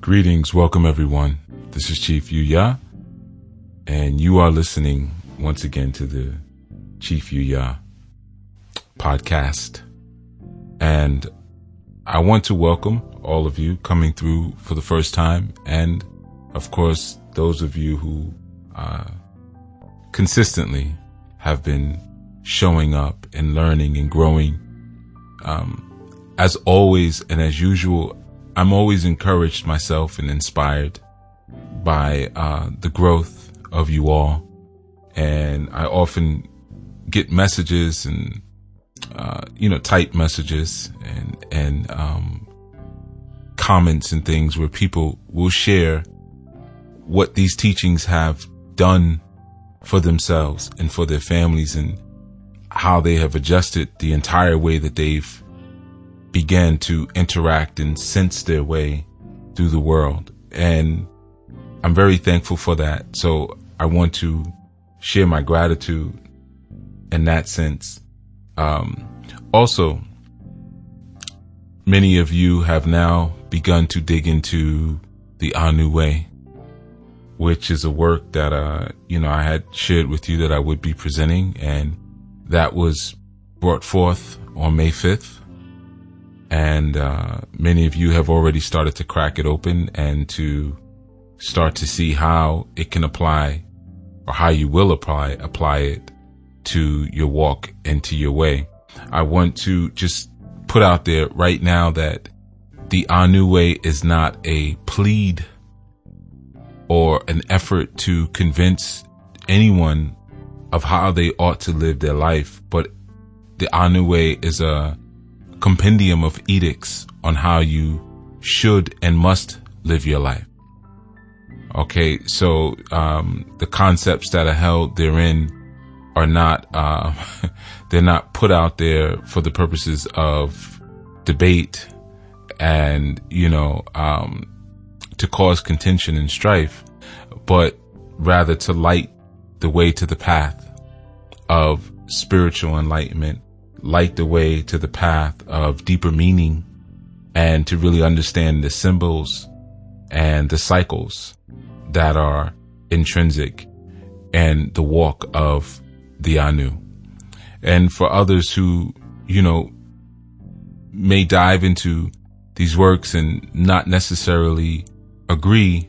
Greetings, welcome everyone. This is Chief Yuya, and you are listening once again to the Chief Yuya podcast. And I want to welcome all of you coming through for the first time, and of course, those of you who uh, consistently have been showing up and learning and growing. Um, as always and as usual, I'm always encouraged myself and inspired by uh, the growth of you all. And I often get messages and, uh, you know, type messages and, and, um, comments and things where people will share what these teachings have done for themselves and for their families and how they have adjusted the entire way that they've began to interact and sense their way through the world. And I'm very thankful for that. So I want to share my gratitude in that sense. Um, also, many of you have now begun to dig into the Anu Way, which is a work that, uh, you know, I had shared with you that I would be presenting and that was brought forth on May 5th and uh, many of you have already started to crack it open and to start to see how it can apply or how you will apply apply it to your walk and to your way. I want to just put out there right now that the Anu way is not a plead or an effort to convince anyone of how they ought to live their life, but the Anu way is a compendium of edicts on how you should and must live your life. Okay, so um, the concepts that are held therein are not uh, they're not put out there for the purposes of debate and you know um, to cause contention and strife, but rather to light the way to the path of spiritual enlightenment light the way to the path of deeper meaning and to really understand the symbols and the cycles that are intrinsic and the walk of the Anu. And for others who, you know, may dive into these works and not necessarily agree,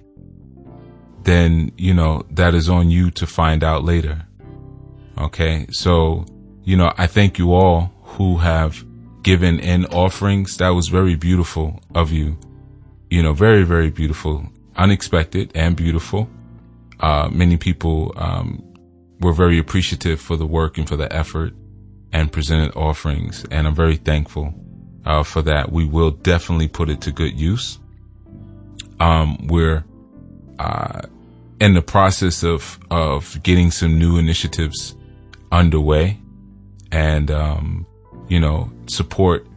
then, you know, that is on you to find out later. Okay. So you know, I thank you all who have given in offerings. That was very beautiful of you. You know, very, very beautiful, unexpected and beautiful. Uh, many people, um, were very appreciative for the work and for the effort and presented offerings. And I'm very thankful, uh, for that. We will definitely put it to good use. Um, we're, uh, in the process of, of getting some new initiatives underway and, um, you know, support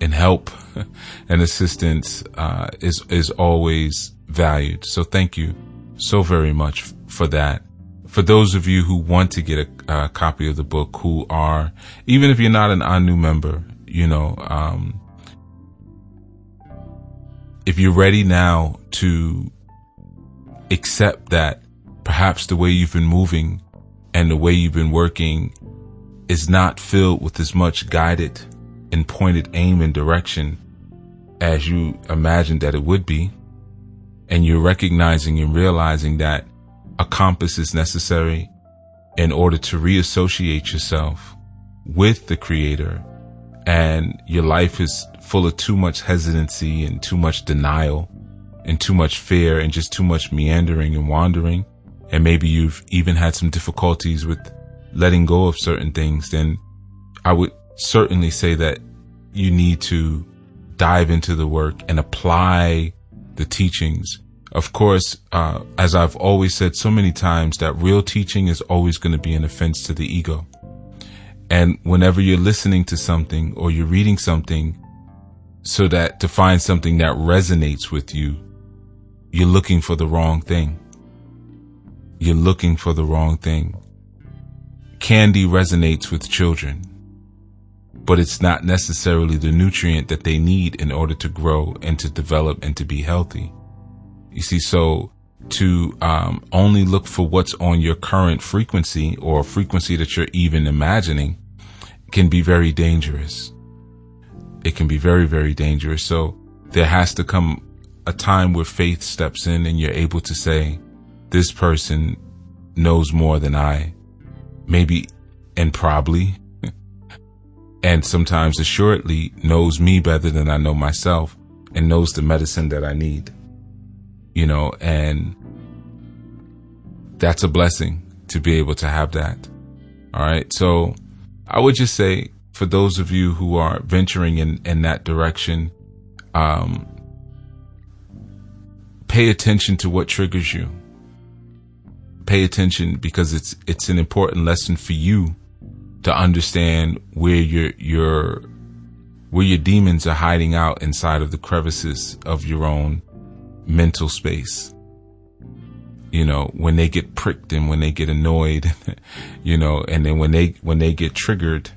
and help and assistance, uh, is, is always valued. So thank you so very much for that. For those of you who want to get a, a copy of the book, who are, even if you're not an Anu member, you know, um, if you're ready now to accept that perhaps the way you've been moving and the way you've been working is not filled with as much guided and pointed aim and direction as you imagined that it would be. And you're recognizing and realizing that a compass is necessary in order to reassociate yourself with the creator and your life is full of too much hesitancy and too much denial and too much fear and just too much meandering and wandering. And maybe you've even had some difficulties with letting go of certain things, then I would certainly say that you need to dive into the work and apply the teachings. Of course, uh, as I've always said so many times, that real teaching is always going to be an offense to the ego. And whenever you're listening to something or you're reading something so that to find something that resonates with you, you're looking for the wrong thing. You're looking for the wrong thing candy resonates with children, but it's not necessarily the nutrient that they need in order to grow and to develop and to be healthy. You see, so to um, only look for what's on your current frequency or frequency that you're even imagining can be very dangerous. It can be very, very dangerous. So there has to come a time where faith steps in and you're able to say, this person knows more than I, maybe and probably, and sometimes assuredly knows me better than I know myself and knows the medicine that I need. You know, and that's a blessing to be able to have that. All right. So I would just say for those of you who are venturing in, in that direction, um, pay attention to what triggers you. Pay attention because it's, it's an important lesson for you to understand where your, your, where your demons are hiding out inside of the crevices of your own mental space. You know, when they get pricked and when they get annoyed, you know, and then when they, when they get triggered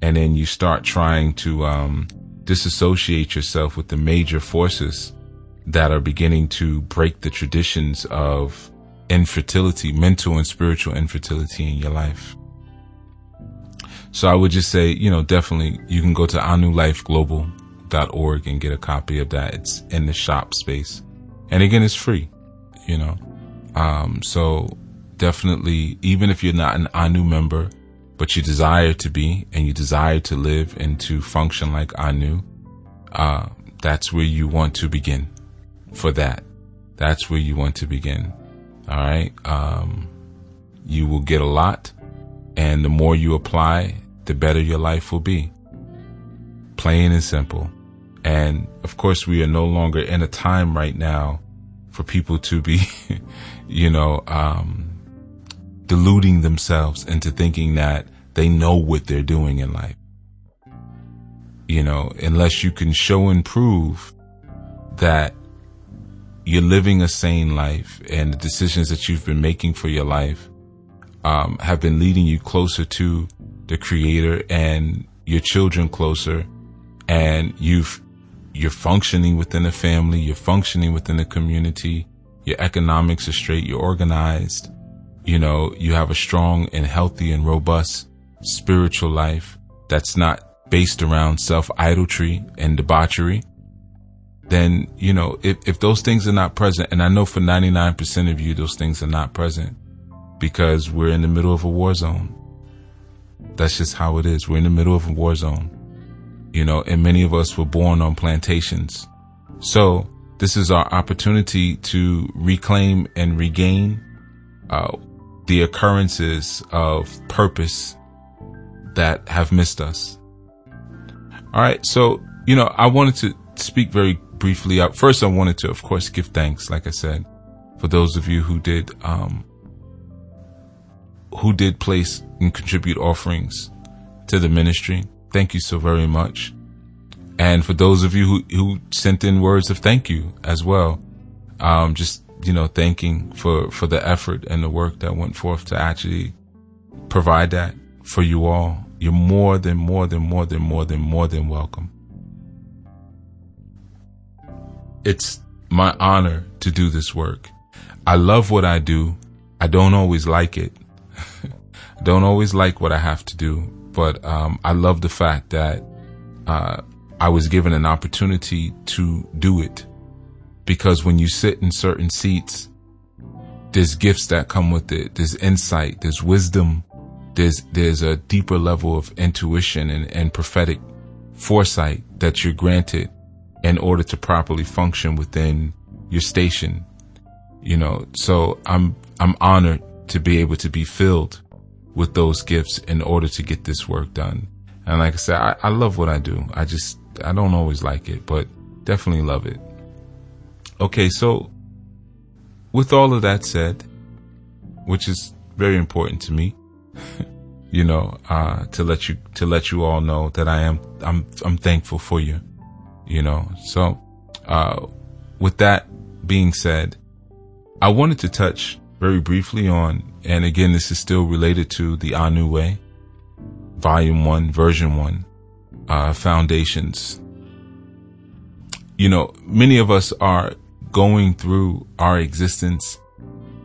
and then you start trying to, um, disassociate yourself with the major forces that are beginning to break the traditions of infertility, mental and spiritual infertility in your life. So I would just say, you know, definitely you can go to anulifeglobal.org and get a copy of that. It's in the shop space. And again, it's free, you know. Um, so definitely, even if you're not an Anu member, but you desire to be and you desire to live and to function like Anu, uh, that's where you want to begin for that. That's where you want to begin. All right. Um, you will get a lot and the more you apply, the better your life will be. Plain and simple. And of course, we are no longer in a time right now for people to be, you know, um, deluding themselves into thinking that they know what they're doing in life. You know, unless you can show and prove that you're living a sane life and the decisions that you've been making for your life um, have been leading you closer to the creator and your children closer and you've you're functioning within a family you're functioning within a community your economics are straight you're organized you know you have a strong and healthy and robust spiritual life that's not based around self idolatry and debauchery then, you know, if, if those things are not present, and I know for 99% of you, those things are not present because we're in the middle of a war zone. That's just how it is. We're in the middle of a war zone, you know, and many of us were born on plantations. So this is our opportunity to reclaim and regain, uh, the occurrences of purpose that have missed us. All right. So, you know, I wanted to speak very briefly out. First, I wanted to, of course, give thanks, like I said, for those of you who did, um, who did place and contribute offerings to the ministry. Thank you so very much. And for those of you who, who sent in words of thank you as well, um, just, you know, thanking for, for the effort and the work that went forth to actually provide that for you all. You're more than, more than, more than, more than, more than welcome. It's my honor to do this work. I love what I do. I don't always like it. don't always like what I have to do, but um, I love the fact that uh, I was given an opportunity to do it. Because when you sit in certain seats, there's gifts that come with it. There's insight. There's wisdom. There's there's a deeper level of intuition and, and prophetic foresight that you're granted in order to properly function within your station. You know, so I'm, I'm honored to be able to be filled with those gifts in order to get this work done. And like I said, I, I love what I do. I just, I don't always like it, but definitely love it. Okay. So with all of that said, which is very important to me, you know, uh, to let you, to let you all know that I am, I'm, I'm thankful for you you know. So, uh, with that being said, I wanted to touch very briefly on, and again, this is still related to the Anu Way, Volume 1, Version 1, uh, Foundations. You know, many of us are going through our existence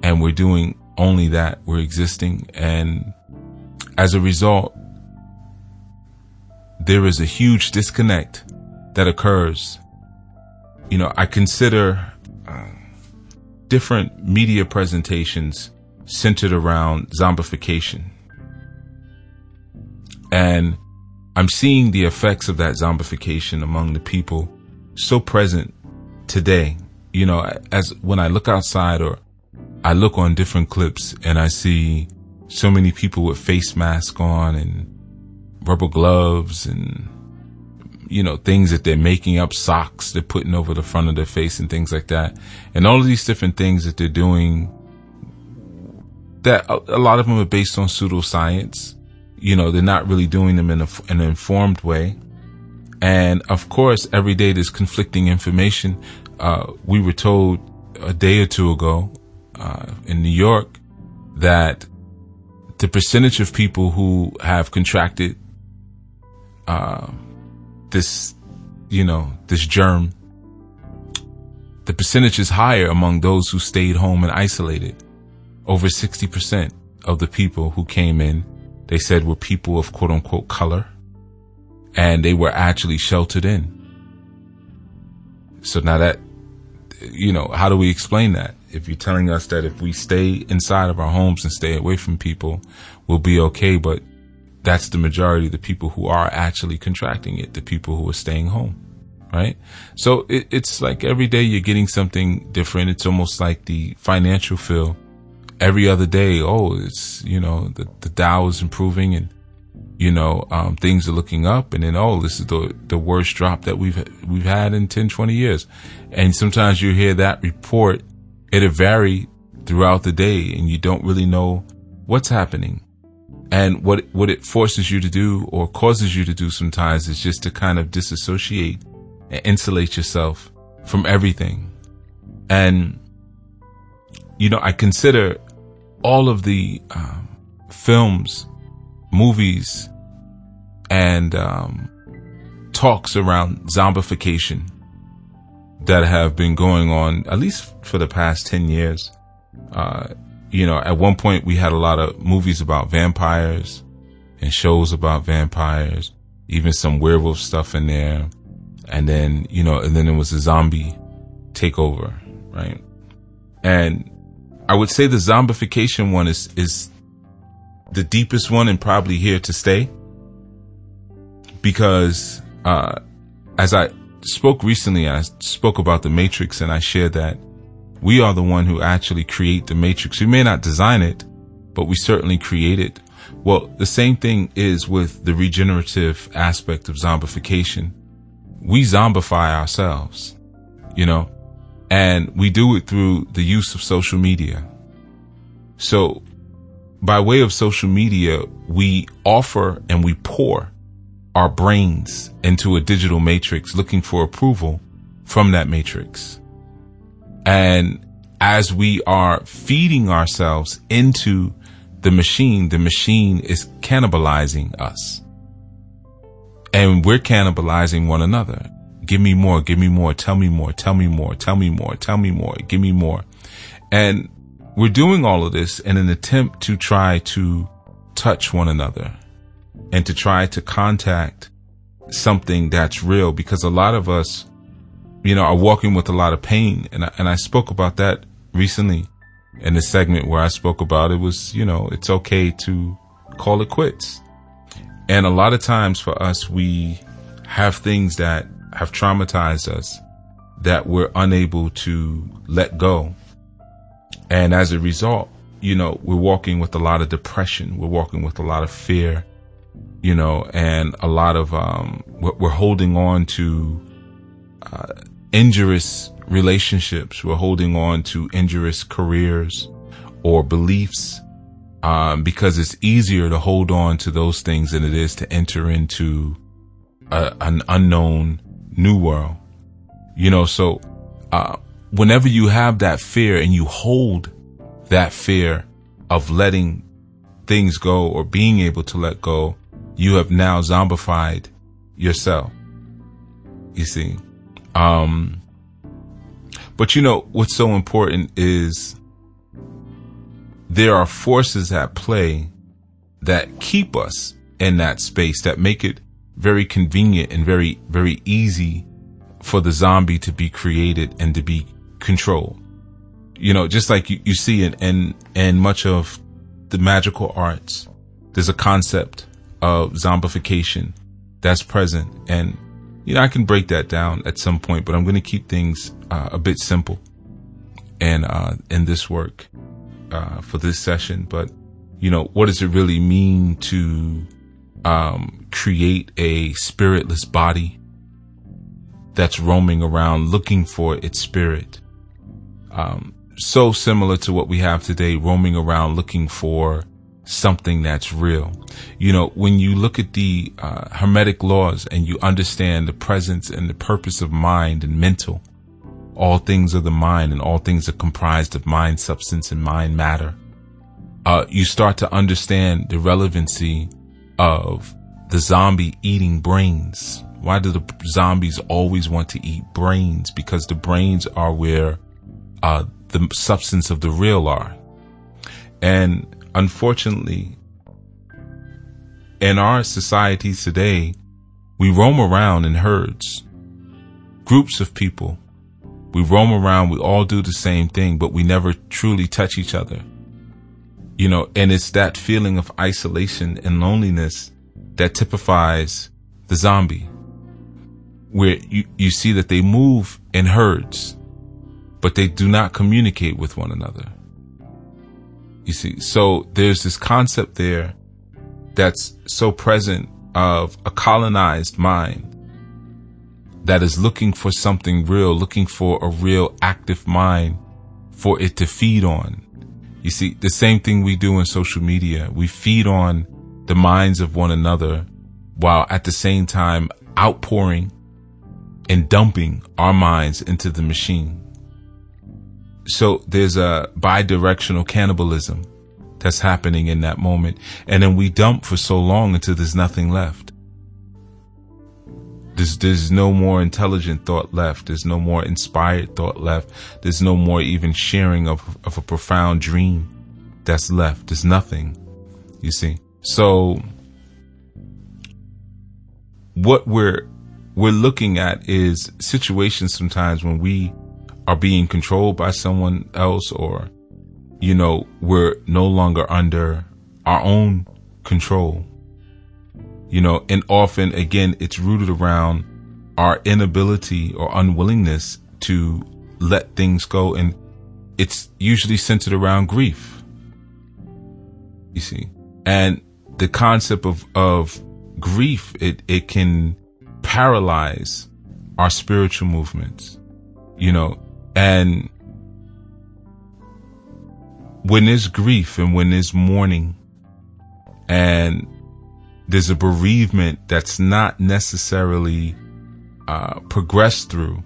and we're doing only that. We're existing. And as a result, there is a huge disconnect that occurs. You know, I consider uh, different media presentations centered around zombification. And I'm seeing the effects of that zombification among the people so present today. You know, as when I look outside or I look on different clips and I see so many people with face masks on and rubber gloves and you know things that they're making up socks they're putting over the front of their face and things like that. And all of these different things that they're doing that a, lot of them are based on pseudoscience. You know they're not really doing them in, a, in an informed way. And of course every day there's conflicting information. Uh, we were told a day or two ago uh, in new york that the percentage of people who have contracted uh, this, you know, this germ, the percentage is higher among those who stayed home and isolated. Over 60% of the people who came in, they said were people of quote unquote color and they were actually sheltered in. So now that, you know, how do we explain that? If you're telling us that if we stay inside of our homes and stay away from people, we'll be okay, but that's the majority of the people who are actually contracting it, the people who are staying home. Right. So it, it's like every day you're getting something different. It's almost like the financial feel every other day. Oh, it's, you know, the, the Dow is improving and, you know, um, things are looking up and then, oh, this is the, the worst drop that we've, we've had in 10, 20 years. And sometimes you hear that report. It'll vary throughout the day and you don't really know what's happening. And what, what it forces you to do or causes you to do sometimes is just to kind of disassociate and insulate yourself from everything. And, you know, I consider all of the um, films, movies, and um, talks around zombification that have been going on at least for the past 10 years. Uh, you know, at one point we had a lot of movies about vampires and shows about vampires, even some werewolf stuff in there. And then, you know, and then it was a zombie takeover, right? And I would say the zombification one is, is the deepest one and probably here to stay because, uh, as I spoke recently, I spoke about the Matrix and I shared that we are the one who actually create the matrix. We may not design it, but we certainly create it. Well, the same thing is with the regenerative aspect of zombification. We zombify ourselves, you know, and we do it through the use of social media. So by way of social media, we offer and we pour our brains into a digital matrix looking for approval from that matrix. And as we are feeding ourselves into the machine, the machine is cannibalizing us. And we're cannibalizing one another. Give me more, give me more, tell me more, tell me more, tell me more, tell me more, give me more. And we're doing all of this in an attempt to try to touch one another and to try to contact something that's real because a lot of us you know, are walking with a lot of pain. And I, and I spoke about that recently in the segment where I spoke about it was, you know, it's okay to call it quits. And a lot of times for us, we have things that have traumatized us that we're unable to let go. And as a result, you know, we're walking with a lot of depression. We're walking with a lot of fear, you know, and a lot of, um, we're, we're holding on to, uh, injurious relationships. We're holding on to injurious careers or beliefs um, because it's easier to hold on to those things than it is to enter into a, an unknown new world. You know, so uh, whenever you have that fear and you hold that fear of letting things go or being able to let go, you have now zombified yourself. You see, um, But you know, what's so important is there are forces at play that keep us in that space that make it very convenient and very, very easy for the zombie to be created and to be controlled. You know, just like you, you see in, in, in much of the magical arts, there's a concept of zombification that's present. And, you know, I can break that down at some point, but I'm going to keep things uh, a bit simple and, uh, in this work, uh, for this session. But, you know, what does it really mean to, um, create a spiritless body that's roaming around looking for its spirit? Um, so similar to what we have today, roaming around looking for something that's real. You know, when you look at the uh, Hermetic laws and you understand the presence and the purpose of mind and mental, all things are the mind and all things are comprised of mind substance and mind matter. Uh, you start to understand the relevancy of the zombie eating brains. Why do the zombies always want to eat brains? Because the brains are where uh, the substance of the real are. And unfortunately, in our societies today, we roam around in herds, groups of people. We roam around, we all do the same thing, but we never truly touch each other. You know, and it's that feeling of isolation and loneliness that typifies the zombie, where you, you see that they move in herds, but they do not communicate with one another. You see, so there's this concept there that's so present of a colonized mind that is looking for something real, looking for a real active mind for it to feed on. You see, the same thing we do in social media. We feed on the minds of one another while at the same time outpouring and dumping our minds into the machine. So there's a bi-directional cannibalism that's happening in that moment. And then we dump for so long until there's nothing left. There's, there's no more intelligent thought left. There's no more inspired thought left. There's no more even sharing of, of a profound dream that's left. There's nothing, you see. So what we're, we're looking at is situations sometimes when we are being controlled by someone else or, you know, we're no longer under our own control. You know, and often again, it's rooted around our inability or unwillingness to let things go. And it's usually centered around grief. You see, and the concept of, of grief, it, it can paralyze our spiritual movements, you know, and when there's grief and when there's mourning and there's a bereavement that's not necessarily uh, progressed through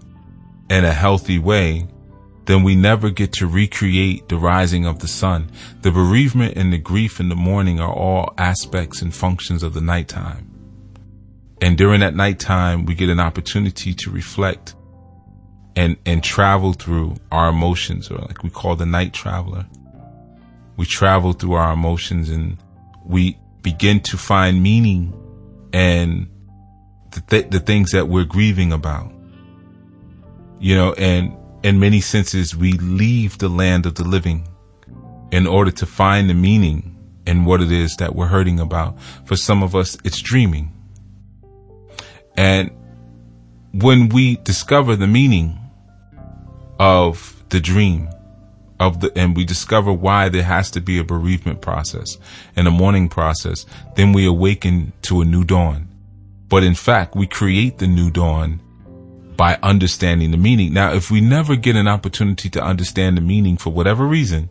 in a healthy way, then we never get to recreate the rising of the sun. The bereavement and the grief and the mourning are all aspects and functions of the nighttime. And during that nighttime, we get an opportunity to reflect and and travel through our emotions or like we call the night traveler. We travel through our emotions and we begin to find meaning and the, th- the things that we're grieving about. You know and in many senses we leave the land of the living in order to find the meaning in what it is that we're hurting about. For some of us it's dreaming. And when we discover the meaning of the dream of the, and we discover why there has to be a bereavement process and a mourning process, then we awaken to a new dawn. But in fact, we create the new dawn by understanding the meaning. Now, if we never get an opportunity to understand the meaning for whatever reason,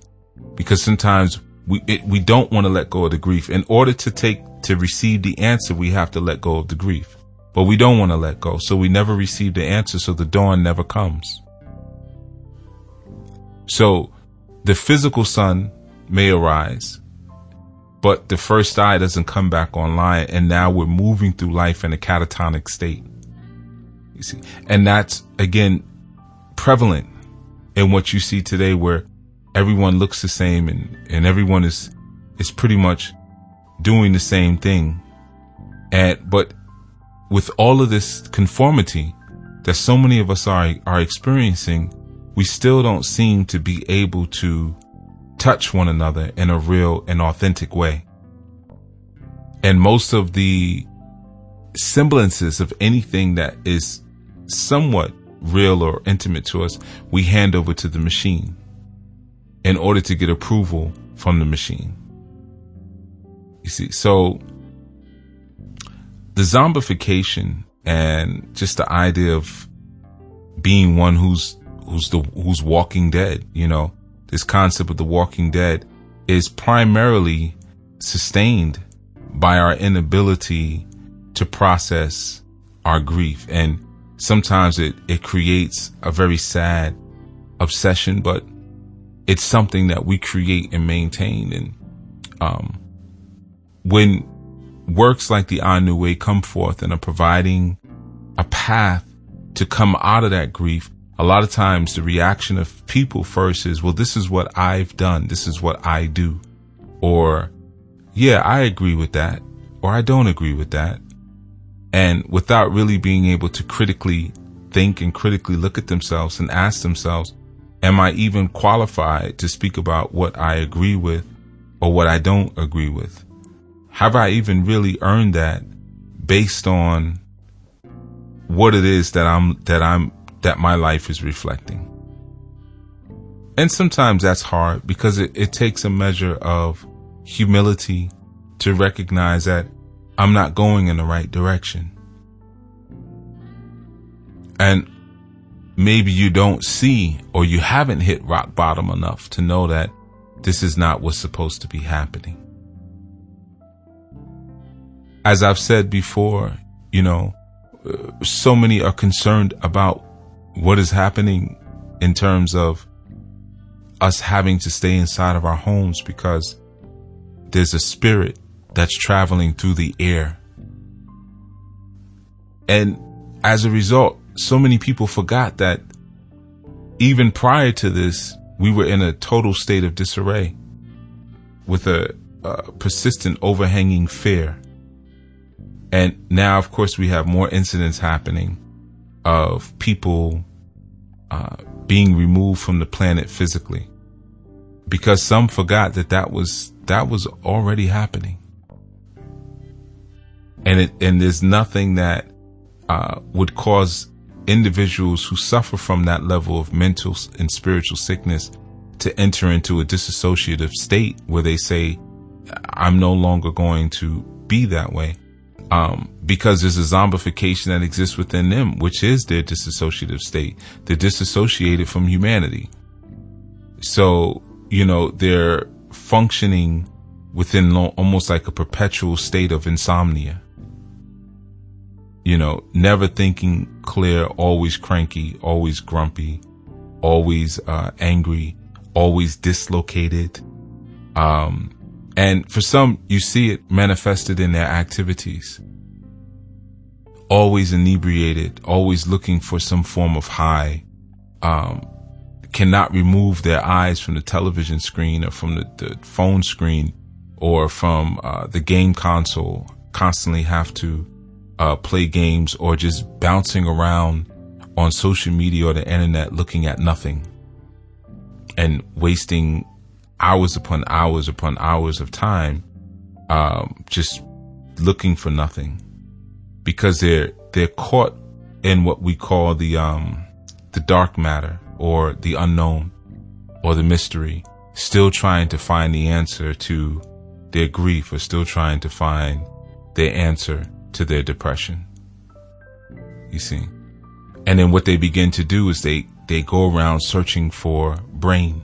because sometimes we, it, we don't want to let go of the grief. In order to take, to receive the answer, we have to let go of the grief, but we don't want to let go. So we never receive the answer. So the dawn never comes. So the physical sun may arise, but the first eye doesn't come back online. And now we're moving through life in a catatonic state. You see, and that's again prevalent in what you see today where everyone looks the same and, and everyone is, is pretty much doing the same thing. And, but with all of this conformity that so many of us are, are experiencing, we still don't seem to be able to touch one another in a real and authentic way. And most of the semblances of anything that is somewhat real or intimate to us, we hand over to the machine in order to get approval from the machine. You see, so the zombification and just the idea of being one who's who's the who's walking dead, you know, this concept of the walking dead is primarily sustained by our inability to process our grief and sometimes it, it creates a very sad obsession, but it's something that we create and maintain. And, um, when works like the Anu Way come forth and are providing a path to come out of that grief, a lot of times the reaction of people first is, well, this is what I've done. This is what I do. Or, yeah, I agree with that. Or I don't agree with that and without really being able to critically think and critically look at themselves and ask themselves, am I even qualified to speak about what I agree with or what I don't agree with? Have I even really earned that based on what it is that I'm, that I'm, that my life is reflecting? And sometimes that's hard because it, it takes a measure of humility to recognize that I'm not going in the right direction. And maybe you don't see or you haven't hit rock bottom enough to know that this is not what's supposed to be happening. As I've said before, you know, so many are concerned about what is happening in terms of us having to stay inside of our homes because there's a spirit that's traveling through the air. And as a result, so many people forgot that even prior to this, we were in a total state of disarray with a, a persistent overhanging fear. And now, of course, we have more incidents happening of people uh, being removed from the planet physically because some forgot that that was that was already happening. And it and there's nothing that uh, would cause individuals who suffer from that level of mental and spiritual sickness to enter into a disassociative state where they say, "I'm no longer going to be that way," um, because there's a zombification that exists within them, which is their disassociative state. They're disassociated from humanity, so you know they're functioning within lo- almost like a perpetual state of insomnia you know, never thinking clear, always cranky, always grumpy, always uh, angry, always dislocated. Um, and for some, you see it manifested in their activities. Always inebriated, always looking for some form of high, um, cannot remove their eyes from the television screen or from the, the phone screen or from uh, the game console, constantly have to uh, play games or just bouncing around on social media or the internet looking at nothing and wasting hours upon hours upon hours of time um, just looking for nothing because they're they're caught in what we call the um, the dark matter or the unknown or the mystery still trying to find the answer to their grief or still trying to find their answer to their depression. You see? And then what they begin to do is they, they go around searching for brain,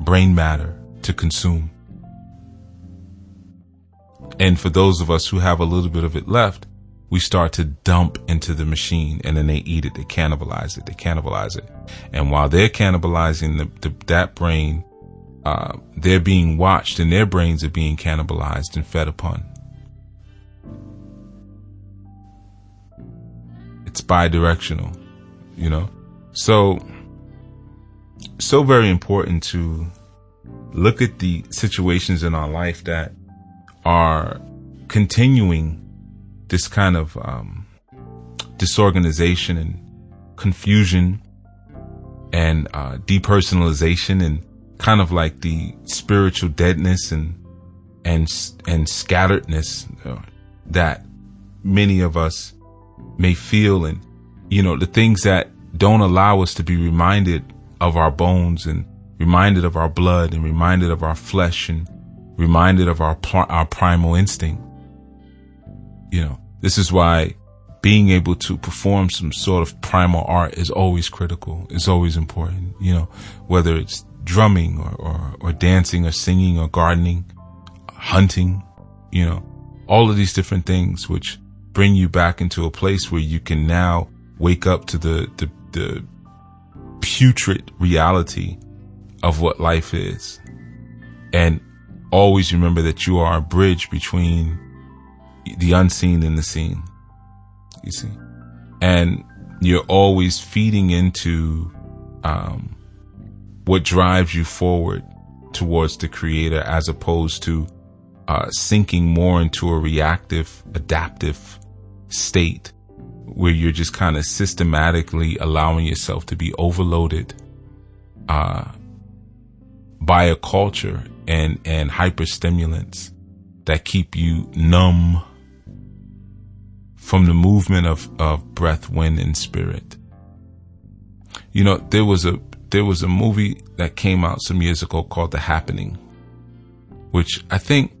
brain matter to consume. And for those of us who have a little bit of it left, we start to dump into the machine and then they eat it, they cannibalize it, they cannibalize it. And while they're cannibalizing the, the, that brain, uh, they're being watched and their brains are being cannibalized and fed upon. it's bi-directional, you know? So so very important to look at the situations in our life that are continuing this kind of um, disorganization and confusion and uh, depersonalization and kind of like the spiritual deadness and and and scatteredness uh, that many of us may feel. And you know the things that don't allow us to be reminded of our bones and reminded of our blood and reminded of our flesh and reminded of our our primal instinct. You know this is why being able to perform some sort of primal art is always critical It's always important. You know whether it's drumming or, or, or dancing or singing or gardening hunting you know all of these different things which bring you back into a place where you can now wake up to the, the, the putrid reality of what life is. And always remember that you are a bridge between the unseen and the seen. You see? And you're always feeding into, um, what drives you forward towards the creator as opposed to, uh, sinking more into a reactive, adaptive state where you're just kind of systematically allowing yourself to be overloaded uh, by a culture and and hyperstimulants that keep you numb from the movement of, of breath, wind, and spirit. You know, there was a there was a movie that came out some years ago called The Happening, which I think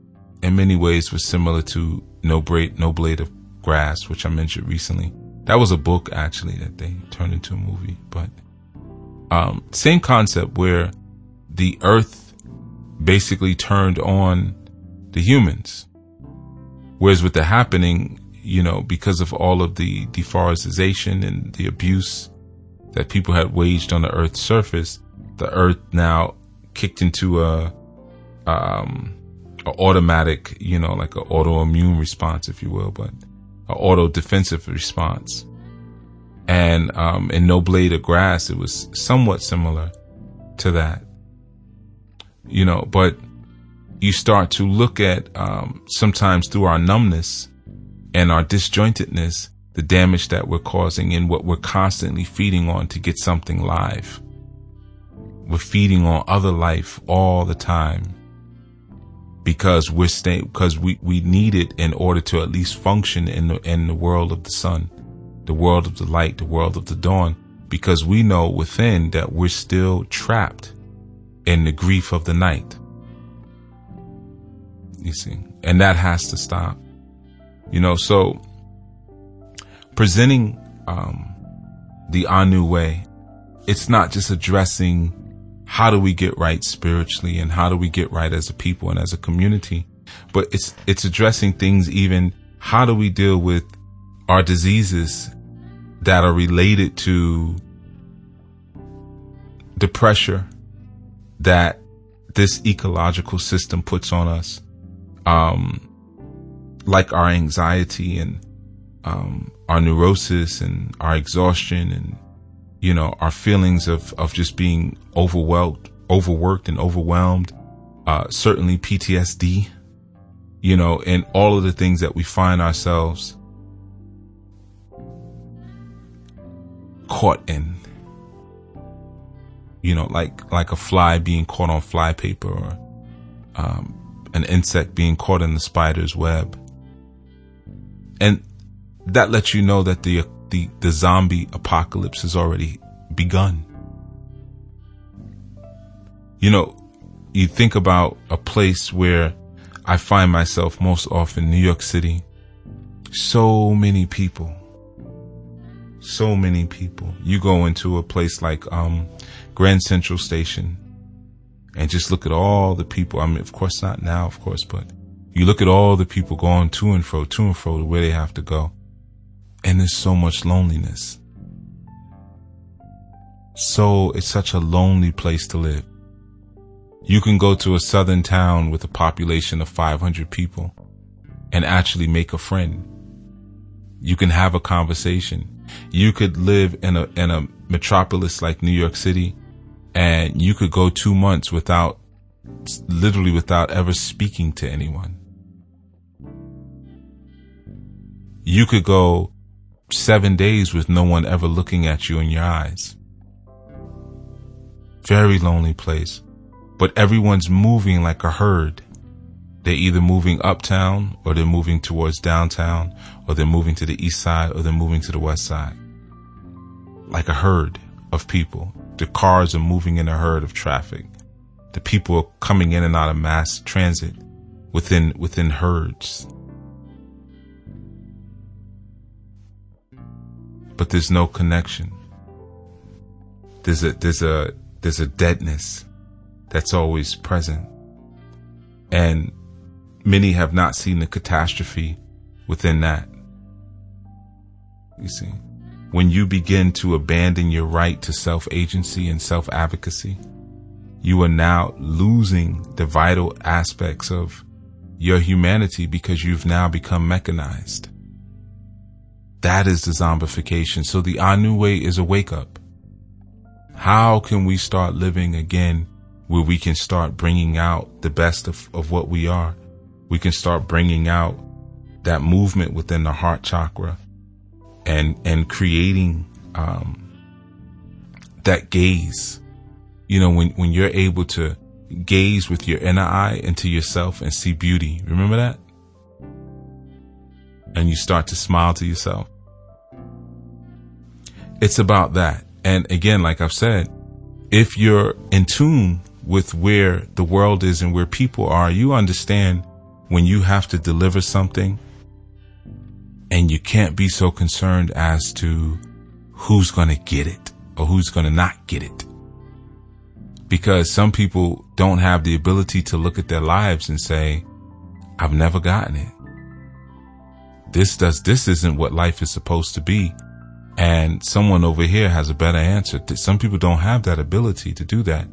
in many ways was similar to No Blade, No Blade of Grass, which I mentioned recently. That was a book actually that they turned into a movie, but um, same concept where the earth basically turned on the humans. Whereas with the happening, you know, because of all of the deforestation and the abuse that people had waged on the earth's surface, the earth now kicked into a, um, a automatic, you know, like an autoimmune response, if you will, but auto defensive response. And um, in No Blade of Grass, it was somewhat similar to that. You know, but you start to look at um, sometimes through our numbness and our disjointedness, the damage that we're causing and what we're constantly feeding on to get something live. We're feeding on other life all the time because we're staying because we we need it in order to at least function in the in the world of the sun, the world of the light, the world of the dawn. Because we know within that we're still trapped in the grief of the night. You see, and that has to stop. You know, so presenting um, the Anu way, it's not just addressing how do we get right spiritually and how do we get right as a people and as a community? But it's, it's addressing things even how do we deal with our diseases that are related to the pressure that this ecological system puts on us, um, like our anxiety and um, our neurosis and our exhaustion and you know, our feelings of, of just being overwhelmed, overworked and overwhelmed, uh, certainly PTSD, you know, and all of the things that we find ourselves caught in. You know, like, like a fly being caught on flypaper or, um, an insect being caught in the spider's web. And that lets you know that the the, the zombie apocalypse has already begun. You know, you think about a place where I find myself most often, New York City. So many people. So many people. You go into a place like, um, Grand Central Station and just look at all the people. I mean, of course not now, of course, but you look at all the people going to and fro, to and fro to where they have to go. And there's so much loneliness. So it's such a lonely place to live. You can go to a southern town with a population of 500 people and actually make a friend. You can have a conversation. You could live in a, in a metropolis like New York City and you could go two months without, literally without ever speaking to anyone. You could go seven days with no one ever looking at you in your eyes. Very lonely place. But everyone's moving like a herd. They're either moving uptown or they're moving towards downtown or they're moving to the east side or they're moving to the west side. Like a herd of people. The cars are moving in a herd of traffic. The people are coming in and out of mass transit within within herds. But there's no connection. There's a there's a there's a deadness that's always present. And many have not seen the catastrophe within that. You see when you begin to abandon your right to self agency and self advocacy, you are now losing the vital aspects of your humanity because you've now become mechanized. That is the zombification. So the Anu way is a wake up. How can we start living again where we can start bringing out the best of, of what we are? We can start bringing out that movement within the heart chakra and and creating um, that gaze. You know, when when you're able to gaze with your inner eye into yourself and see beauty. Remember that? And you start to smile to yourself. It's about that. And again, like I've said, if you're in tune with where the world is and where people are, you understand when you have to deliver something and you can't be so concerned as to who's going to get it or who's going to not get it. Because some people don't have the ability to look at their lives and say, I've never gotten it. This does, this isn't what life is supposed to be. And someone over here has a better answer. Some people don't have that ability to do that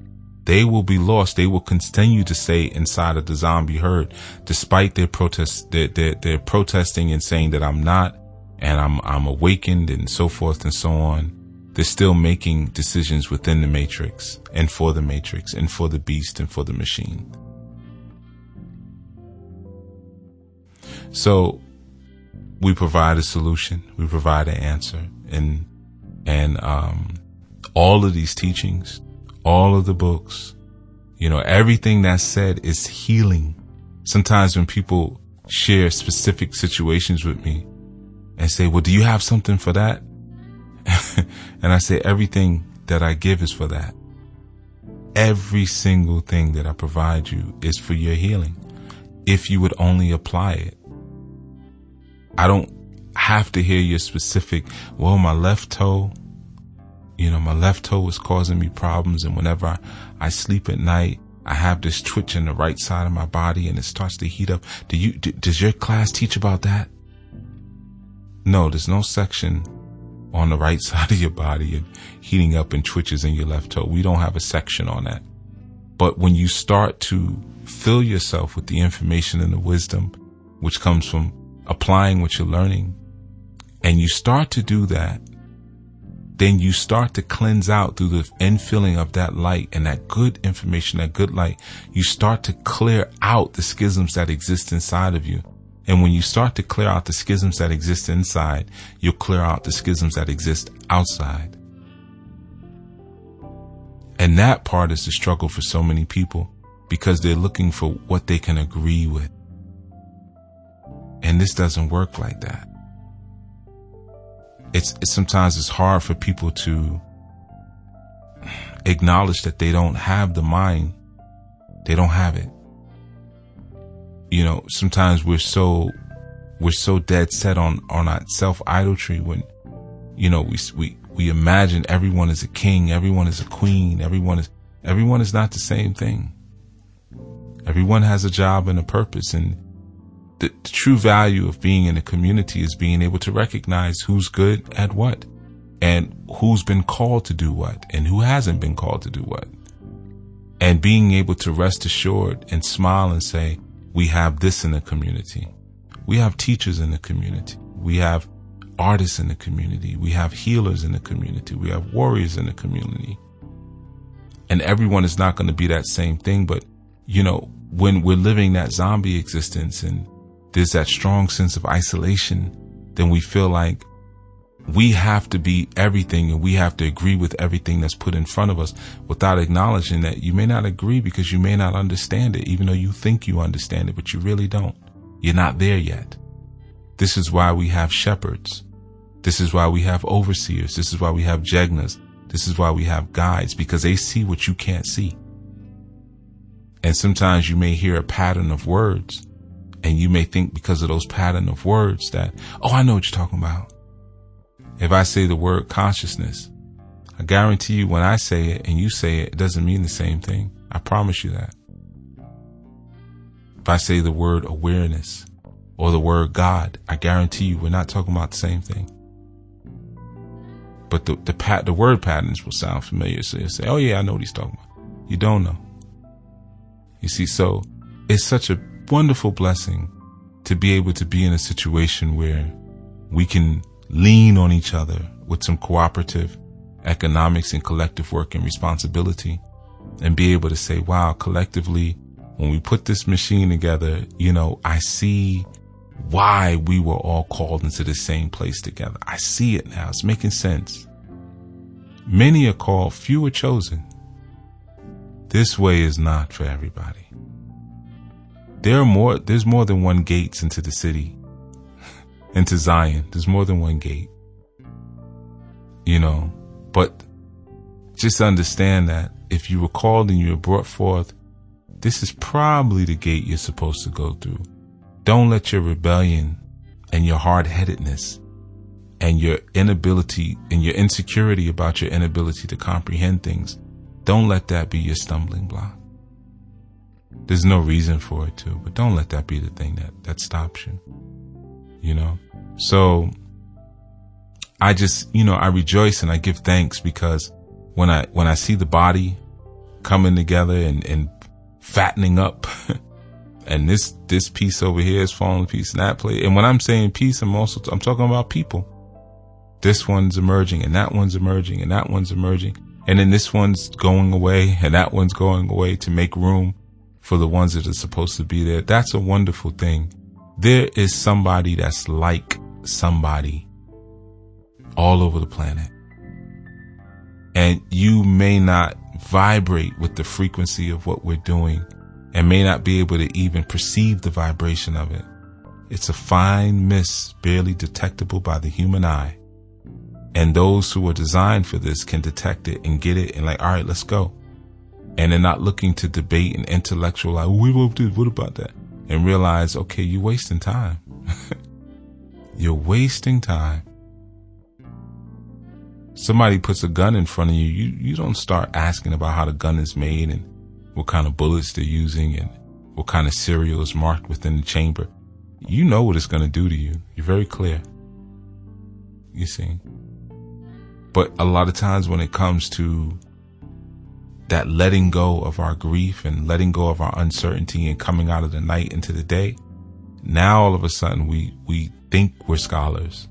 they will be lost. They will continue to stay inside of the zombie herd, despite their protests. They're, they're protesting and saying that I'm not, and I'm I'm awakened and so forth and so on. They're still making decisions within the matrix and for the matrix and for the beast and for the machine. So we provide a solution. We provide an answer, and and um, all of these teachings all of the books, you know, everything that's said is healing. Sometimes when people share specific situations with me and say, well, do you have something for that? and I say, everything that I give is for that. Every single thing that I provide you is for your healing. If you would only apply it. I don't have to hear your specific, well, my left toe, you know, my left toe is causing me problems. And whenever I, I sleep at night, I have this twitch in the right side of my body and it starts to heat up. Do you, do, does your class teach about that? No, there's no section on the right side of your body and heating up and twitches in your left toe. We don't have a section on that. But when you start to fill yourself with the information and the wisdom, which comes from applying what you're learning, and you start to do that, then you start to cleanse out through the infilling of that light and that good information, that good light. You start to clear out the schisms that exist inside of you. And when you start to clear out the schisms that exist inside, you'll clear out the schisms that exist outside. And that part is the struggle for so many people because they're looking for what they can agree with. And this doesn't work like that it's, sometimes it's hard for people to acknowledge that they don't have the mind. They don't have it. You know, sometimes we're so, we're so dead set on, on our self idolatry when, you know, we, we, we imagine everyone is a king, everyone is a queen, everyone is, everyone is not the same thing. Everyone has a job and a purpose and the, the true value of being in a community is being able to recognize who's good at what and who's been called to do what and who hasn't been called to do what. And being able to rest assured and smile and say, we have this in the community. We have teachers in the community. We have artists in the community. We have healers in the community. We have warriors in the community. And everyone is not going to be that same thing. But, you know, when we're living that zombie existence and there's that strong sense of isolation, then we feel like we have to be everything and we have to agree with everything that's put in front of us without acknowledging that you may not agree because you may not understand it, even though you think you understand it, but you really don't. You're not there yet. This is why we have shepherds. This is why we have overseers. This is why we have jegnas. This is why we have guides because they see what you can't see. And sometimes you may hear a pattern of words and you may think because of those pattern of words that, oh, I know what you're talking about. If I say the word consciousness, I guarantee you when I say it and you say it, it doesn't mean the same thing. I promise you that. If I say the word awareness or the word God, I guarantee you we're not talking about the same thing. But the the pat the word patterns will sound familiar. So you say, "Oh yeah, I know what he's talking about." You don't know. You see, so it's such a wonderful blessing to be able to be in a situation where we can lean on each other with some cooperative economics and collective work and responsibility and be able to say, wow, collectively, when we put this machine together, you know, I see why we were all called into the same place together. I see it now. It's making sense. Many are called, few are chosen. This way is not for everybody. There are more, there's more than one gates into the city, into Zion. There's more than one gate. You know, but just understand that if you were called and you were brought forth, this is probably the gate you're supposed to go through. Don't let your rebellion and your hard headedness and your inability and your insecurity about your inability to comprehend things, don't let that be your stumbling block. There's no reason for it to, but don't let that be the thing that, that stops you. You know? So I just, you know, I rejoice and I give thanks because when I, when I see the body coming together and, and fattening up and this, this piece over here is falling piece and that play. And when I'm saying peace, I'm also, I'm talking about people. This one's emerging and that one's emerging and that one's emerging. And then this one's going away and that one's going away to make room for the ones that are supposed to be there. That's a wonderful thing. There is somebody that's like somebody all over the planet. And you may not vibrate with the frequency of what we're doing and may not be able to even perceive the vibration of it. It's a fine mist barely detectable by the human eye. And those who are designed for this can detect it and get it and like, all right, let's go and they're not looking to debate and intellectualize. What, what about that? And realize, okay, you're wasting time. you're wasting time. Somebody puts a gun in front of you, you, you don't start asking about how the gun is made and what kind of bullets they're using and what kind of serial is marked within the chamber. You know what it's going to do to you. You're very clear. You see? But a lot of times when it comes to that letting go of our grief and letting go of our uncertainty and coming out of the night into the day, now all of a sudden we, we think we're scholars.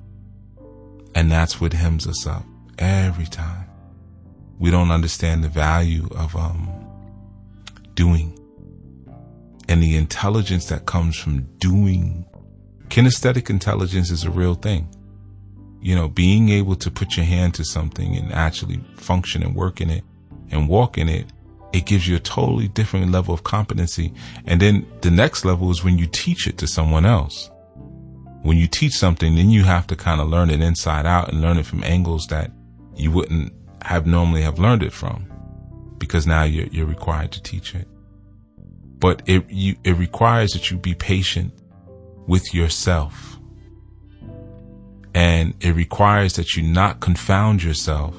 And that's what hems us up every time. We don't understand the value of, um, doing and the intelligence that comes from doing. Kinesthetic intelligence is a real thing. You know, being able to put your hand to something and actually function and work in it and walk in it, it gives you a totally different level of competency. And then the next level is when you teach it to someone else. When you teach something, then you have to kind of learn it inside out and learn it from angles that you wouldn't have normally have learned it from because now you're, you're required to teach it. But it, you, it requires that you be patient with yourself. And it requires that you not confound yourself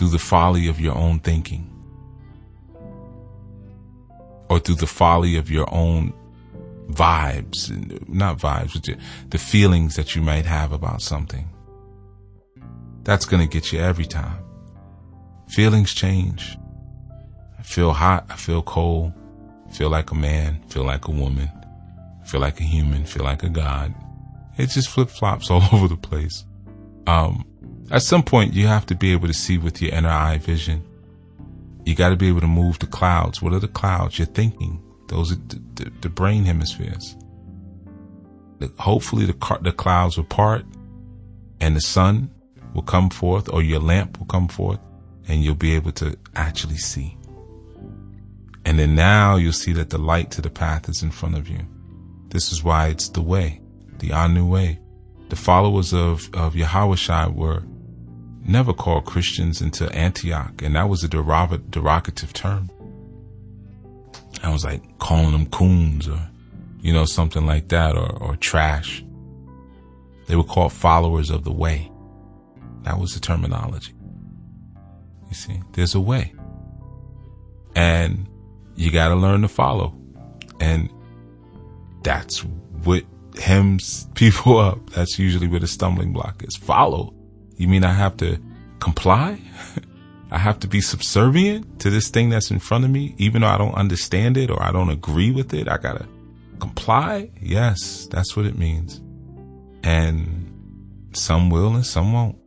through the folly of your own thinking or through the folly of your own vibes, not vibes, but the feelings that you might have about something. That's going to get you every time. Feelings change. I feel hot. I feel cold. I feel like a man. I Feel like a woman. I Feel like a human. Feel like a god. It just flip flops all over the place. Um, at some point, you have to be able to see with your inner eye vision. You got to be able to move the clouds. What are the clouds? You're thinking. Those are the, the, the brain hemispheres. Hopefully the, the clouds will part and the sun will come forth or your lamp will come forth and you'll be able to actually see. And then now you'll see that the light to the path is in front of you. This is why it's the way, the Anu way. The followers of, of Yahweh were never called Christians until Antioch, and that was a derogative term. I was like calling them coons or, you know, something like that or, or trash. They were called followers of the way. That was the terminology. You see, there's a way. And you got to learn to follow. And that's what hems people up. That's usually where the stumbling block is. Follow. You mean I have to comply? I have to be subservient to this thing that's in front of me, even though I don't understand it or I don't agree with it. I gotta comply. Yes, that's what it means. And some will and some won't.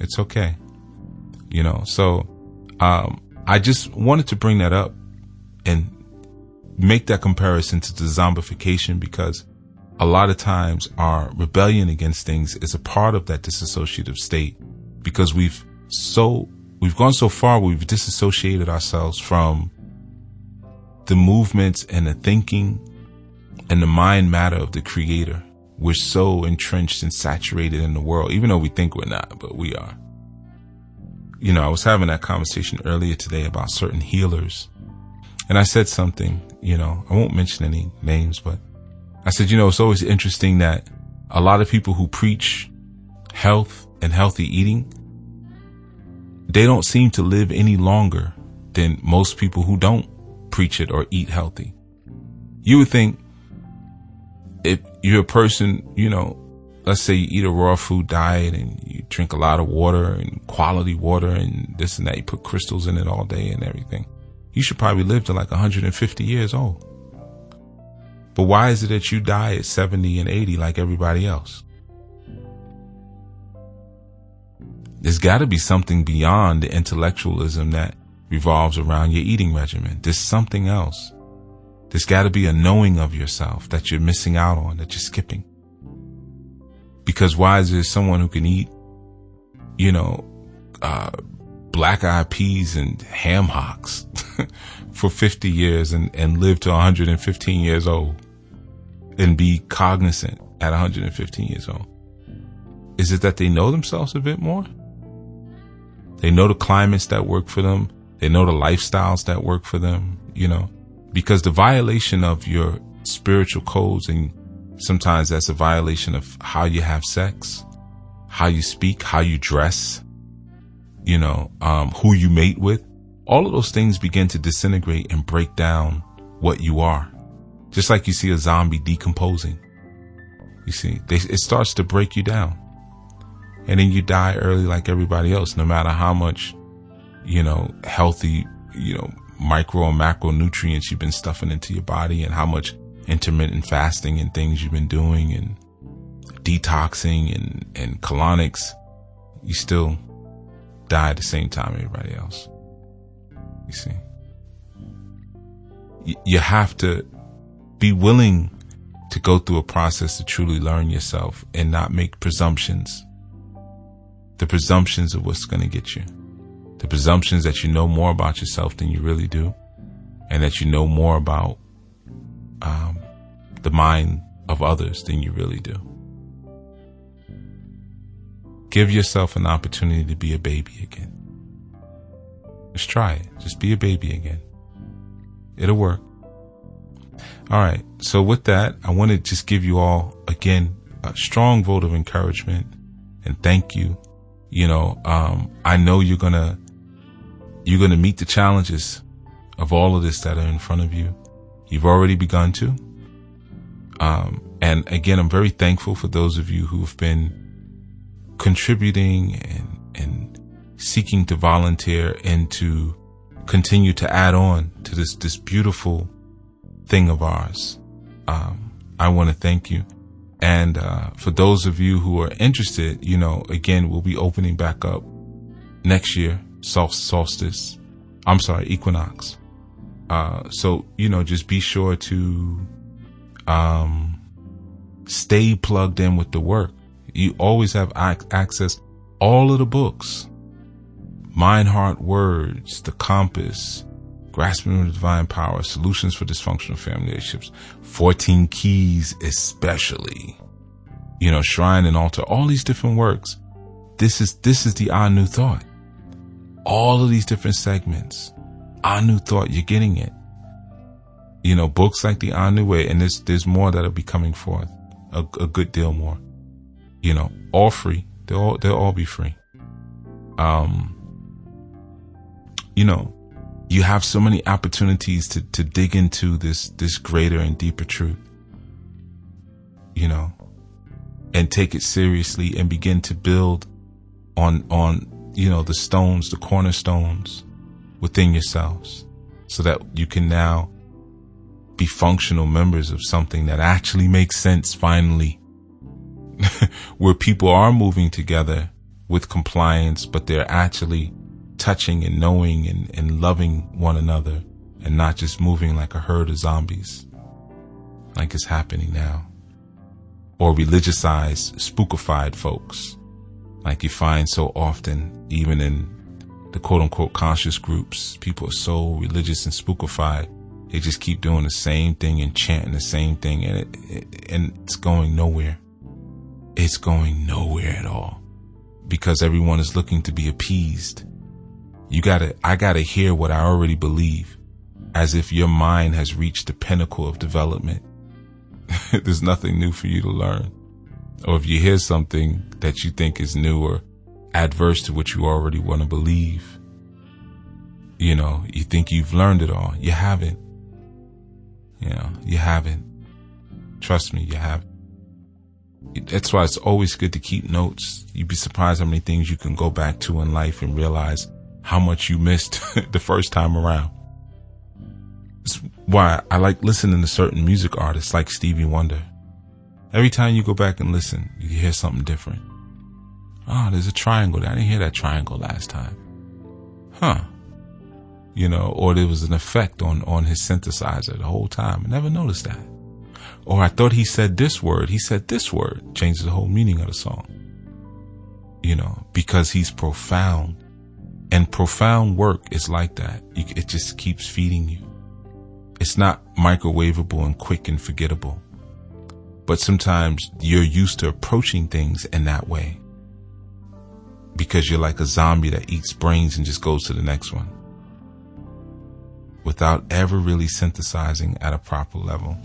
It's okay. You know, so, um, I just wanted to bring that up and make that comparison to the zombification because a lot of times our rebellion against things is a part of that disassociative state because we've so we've gone so far we've disassociated ourselves from the movements and the thinking and the mind matter of the creator. We're so entrenched and saturated in the world even though we think we're not but we are. You know i was having that conversation earlier today about certain healers and i said something you know i won't mention any names but I said, you know, it's always interesting that a lot of people who preach health and healthy eating, they don't seem to live any longer than most people who don't preach it or eat healthy. You would think if you're a person, you know, let's say you eat a raw food diet and you drink a lot of water and quality water and this and that, you put crystals in it all day and everything. You should probably live to like 150 years old. But why is it that you die at 70 and 80 like everybody else? There's got to be something beyond the intellectualism that revolves around your eating regimen. There's something else. There's got to be a knowing of yourself that you're missing out on, that you're skipping. Because why is there someone who can eat, you know, uh, black eyed peas and ham hocks for 50 years and, and live to 115 years old? And be cognizant at 115 years old? Is it that they know themselves a bit more? They know the climates that work for them. They know the lifestyles that work for them, you know, because the violation of your spiritual codes and sometimes that's a violation of how you have sex, how you speak, how you dress, you know, um, who you mate with. All of those things begin to disintegrate and break down what you are. Just like you see a zombie decomposing. You see, they, it starts to break you down. And then you die early like everybody else, no matter how much, you know, healthy, you know, micro and macronutrients you've been stuffing into your body and how much intermittent fasting and things you've been doing and detoxing and, and colonics, you still die at the same time everybody else. You see, you have to be willing to go through a process to truly learn yourself and not make presumptions. The presumptions of what's going to get you. The presumptions that you know more about yourself than you really do and that you know more about um, the mind of others than you really do. Give yourself an opportunity to be a baby again. Just try it. Just be a baby again. It'll work. All right. So with that, I want to just give you all again a strong vote of encouragement and thank you. You know, um, I know you're gonna you're gonna meet the challenges of all of this that are in front of you. You've already begun to. Um, and again, I'm very thankful for those of you who have been contributing and and seeking to volunteer and to continue to add on to this this beautiful thing of ours. Um, I want to thank you. And uh, for those of you who are interested, you know, again, we'll be opening back up next year, solstice, I'm sorry, equinox. Uh, so, you know, just be sure to, um, stay plugged in with the work. You always have ac- access all of the books. Mind, Heart, Words, The Compass, Grasping the Divine Power, Solutions for Dysfunctional Family Relationships, 14 Keys especially, you know, Shrine and Altar, all these different works. This is, this is the Anu Thought. All of these different segments. Anu Thought, you're getting it. You know, books like the Anu Way, and there's, there's more that'll be coming forth. A, a good deal more. You know, all free. They'll all, they'll all be free. Um, you know, you have so many opportunities to, to dig into this, this greater and deeper truth, you know, and take it seriously and begin to build on, on, you know, the stones, the cornerstones within yourselves so that you can now be functional members of something that actually makes sense finally, where people are moving together with compliance, but they're actually touching and knowing and, and loving one another and not just moving like a herd of zombies like it's happening now. Or religiousized, spookified folks like you find so often, even in the quote unquote conscious groups. People are so religious and spookified. They just keep doing the same thing and chanting the same thing and it, it and it's going nowhere. It's going nowhere at all because everyone is looking to be appeased you gotta, I gotta hear what I already believe as if your mind has reached the pinnacle of development. There's nothing new for you to learn. Or if you hear something that you think is new or adverse to what you already want to believe, you know, you think you've learned it all. You haven't. You know, you haven't. Trust me, you haven't. That's why it's always good to keep notes. You'd be surprised how many things you can go back to in life and realize how much you missed the first time around. It's why I like listening to certain music artists like Stevie Wonder. Every time you go back and listen, you hear something different. Oh, there's a triangle there. I didn't hear that triangle last time. Huh. You know, or there was an effect on, on his synthesizer the whole time. I never noticed that. Or I thought he said this word. He said this word. Changes the whole meaning of the song. You know, because he's profound and profound work is like that. It just keeps feeding you. It's not microwavable and quick and forgettable. But sometimes you're used to approaching things in that way. Because you're like a zombie that eats brains and just goes to the next one. Without ever really synthesizing at a proper level.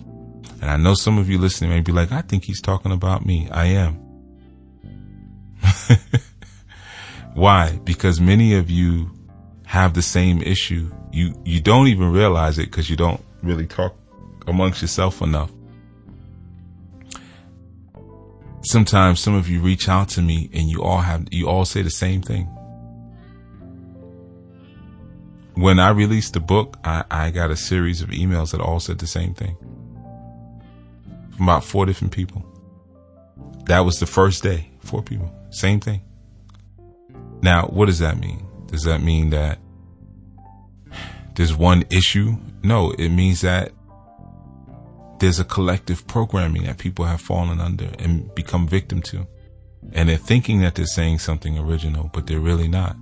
And I know some of you listening may be like, I think he's talking about me. I am. Why? Because many of you have the same issue. You, you don't even realize it because you don't really talk amongst yourself enough. Sometimes some of you reach out to me and you all have, you all say the same thing. When I released the book, I, I got a series of emails that all said the same thing from about four different people. That was the first day. Four people. Same thing. Now, what does that mean? Does that mean that there's one issue? No, it means that there's a collective programming that people have fallen under and become victim to. And they're thinking that they're saying something original, but they're really not.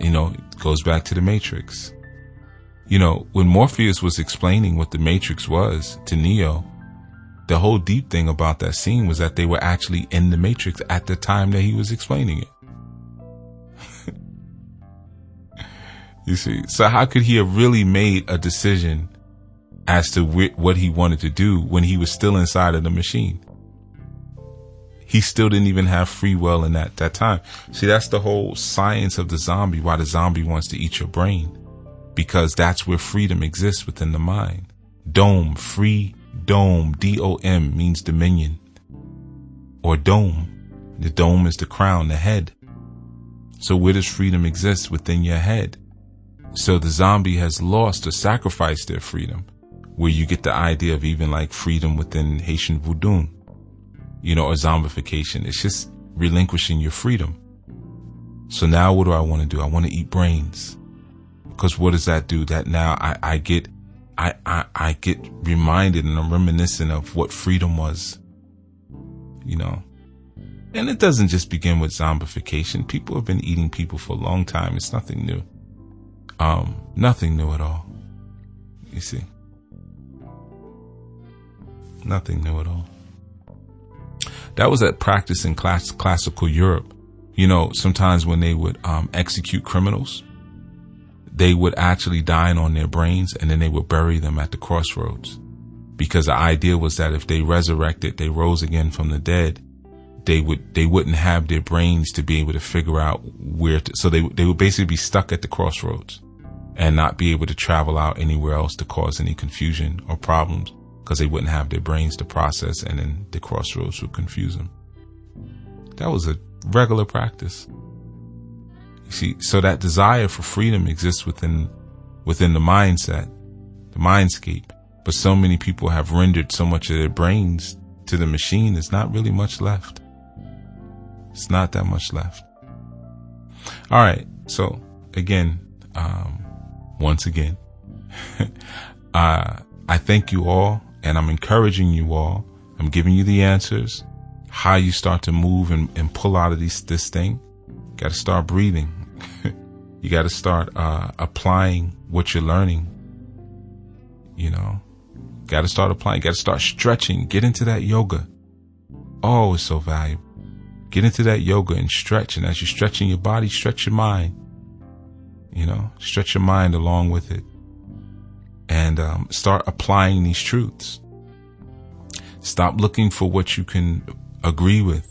You know, it goes back to the Matrix. You know, when Morpheus was explaining what the Matrix was to Neo, the whole deep thing about that scene was that they were actually in the Matrix at the time that he was explaining it. You see, so how could he have really made a decision as to wh- what he wanted to do when he was still inside of the machine? He still didn't even have free will in that, that time. See, that's the whole science of the zombie, why the zombie wants to eat your brain. Because that's where freedom exists within the mind. Dome, free dome, D-O-M means dominion. Or dome. The dome is the crown, the head. So where does freedom exist within your head? So the zombie has lost or sacrificed their freedom, where you get the idea of even like freedom within Haitian voodoo, you know, or zombification. It's just relinquishing your freedom. So now what do I want to do? I want to eat brains. Cause what does that do? That now I, I get, I, I, I get reminded and I'm reminiscent of what freedom was, you know, and it doesn't just begin with zombification. People have been eating people for a long time. It's nothing new. Um, nothing new at all. You see, nothing new at all. That was at practice in class, classical Europe. You know, sometimes when they would um, execute criminals, they would actually dine on their brains and then they would bury them at the crossroads. Because the idea was that if they resurrected, they rose again from the dead, they would they wouldn't have their brains to be able to figure out where to so they they would basically be stuck at the crossroads and not be able to travel out anywhere else to cause any confusion or problems because they wouldn't have their brains to process and then the crossroads would confuse them. That was a regular practice. You see, so that desire for freedom exists within within the mindset, the mindscape. But so many people have rendered so much of their brains to the machine, there's not really much left. It's not that much left. All right. So again, um, once again, uh, I thank you all and I'm encouraging you all. I'm giving you the answers, how you start to move and, and pull out of these, this thing. Got to start breathing. you got to start uh, applying what you're learning. You know, got to start applying. Got to start stretching. Get into that yoga. Oh, it's so valuable. Get into that yoga and stretch. And as you're stretching your body, stretch your mind. You know, stretch your mind along with it and um, start applying these truths. Stop looking for what you can agree with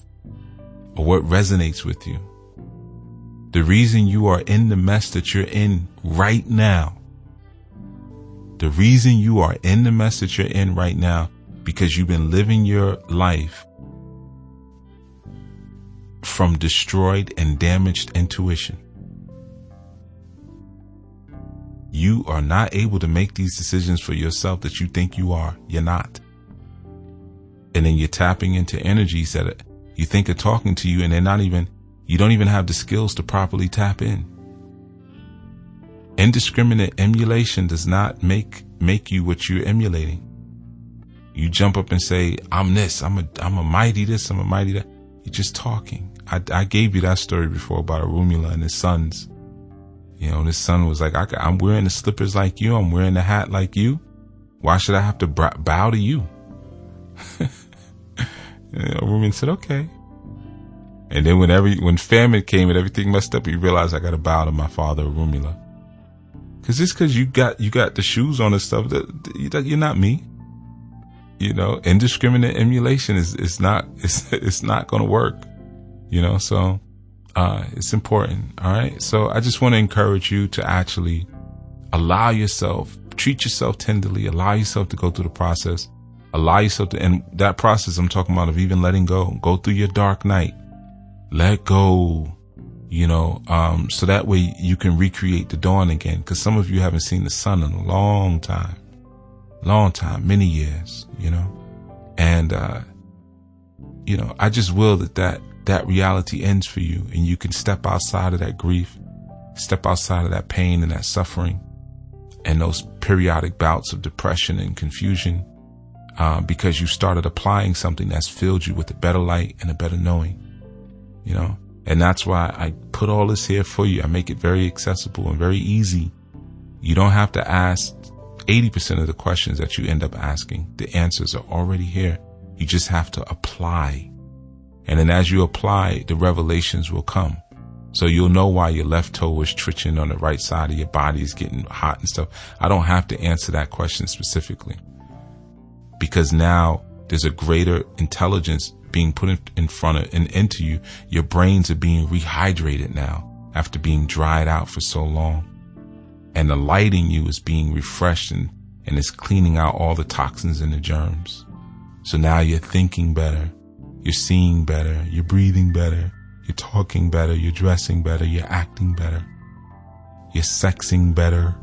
or what resonates with you. The reason you are in the mess that you're in right now, the reason you are in the mess that you're in right now, because you've been living your life from destroyed and damaged intuition. You are not able to make these decisions for yourself that you think you are. You're not. And then you're tapping into energies that you think are talking to you and they're not even, you don't even have the skills to properly tap in. Indiscriminate emulation does not make, make you what you're emulating. You jump up and say, I'm this, I'm a, I'm a mighty this, I'm a mighty that. You're just talking. I, I gave you that story before about Orunmila and his sons you know, his son was like, I, am wearing the slippers like you. I'm wearing the hat like you. Why should I have to bow to you? Woman said, okay. And then when every, when famine came and everything messed up, he realized I got to bow to my father, Orunmila. Cause just cause you got, you got the shoes on and stuff that, that you're not me. You know, indiscriminate emulation is, is not, it's, it's not going to work. You know, so uh, it's important. All right. So I just want to encourage you to actually allow yourself, treat yourself tenderly, allow yourself to go through the process, allow yourself to, and that process I'm talking about of even letting go, go through your dark night, let go, you know, um, so that way you can recreate the dawn again. Cause some of you haven't seen the sun in a long time, long time, many years, you know, and, uh, you know, I just will that that that reality ends for you and you can step outside of that grief, step outside of that pain and that suffering and those periodic bouts of depression and confusion uh, because you started applying something that's filled you with a better light and a better knowing, you know? And that's why I put all this here for you. I make it very accessible and very easy. You don't have to ask 80% of the questions that you end up asking. The answers are already here. You just have to apply and then as you apply, the revelations will come. So you'll know why your left toe is twitching on the right side of your body is getting hot and stuff. I don't have to answer that question specifically because now there's a greater intelligence being put in, front of and into you. Your brains are being rehydrated now after being dried out for so long. And the light in you is being refreshed and, and it's cleaning out all the toxins and the germs. So now you're thinking better. You're seeing better. You're breathing better. You're talking better. You're dressing better. You're acting better. You're sexing better.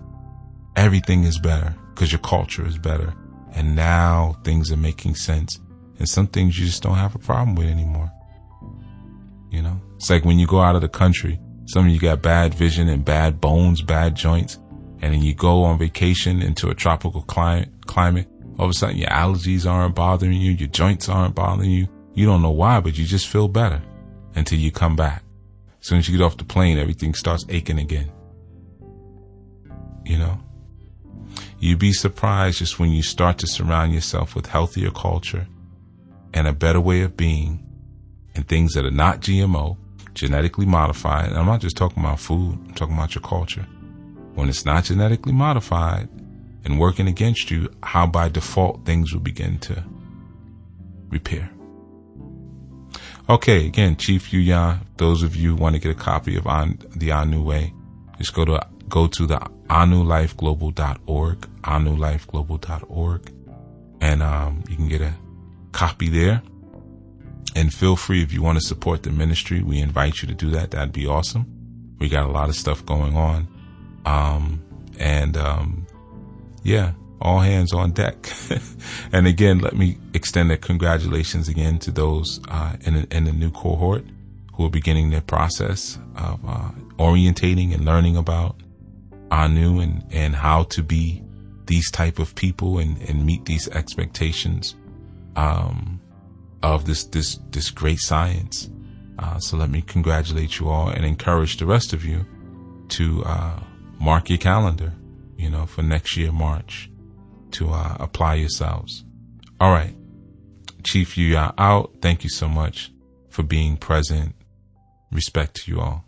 Everything is better because your culture is better. And now things are making sense. And some things you just don't have a problem with anymore. You know, it's like when you go out of the country, some of you got bad vision and bad bones, bad joints. and then you go on vacation into a tropical climate, climate, all of a sudden your allergies aren't bothering you, your joints aren't bothering you. You don't know why, but you just feel better until you come back. As soon as you get off the plane, everything starts aching again. You know? You'd be surprised just when you start to surround yourself with healthier culture and a better way of being and things that are not GMO, genetically modified. And I'm not just talking about food, I'm talking about your culture. When it's not genetically modified and working against you, how by default things will begin to repair. Okay, again, Chief Yuya, those of you want to get a copy of on, the Anu Way, just go to go to the anulifeglobal.org, anulifeglobal.org, and um, you can get a copy there. And feel free if you want to support the ministry, we invite you to do that. That'd be awesome. We got a lot of stuff going on. Um, and, um, yeah, all hands on deck. and again, let me extend a congratulations again to those, uh, in, in the new cohort who are beginning their process of, uh, orientating and learning about Anu and, and how to be these type of people and, and meet these expectations. Um, of this this this great science. Uh, so let me congratulate you all and encourage the rest of you to uh, mark your calendar, you know, for next year March to uh, apply yourselves. All right, Chief, Yuya out. Thank you so much for being present. Respect to you all.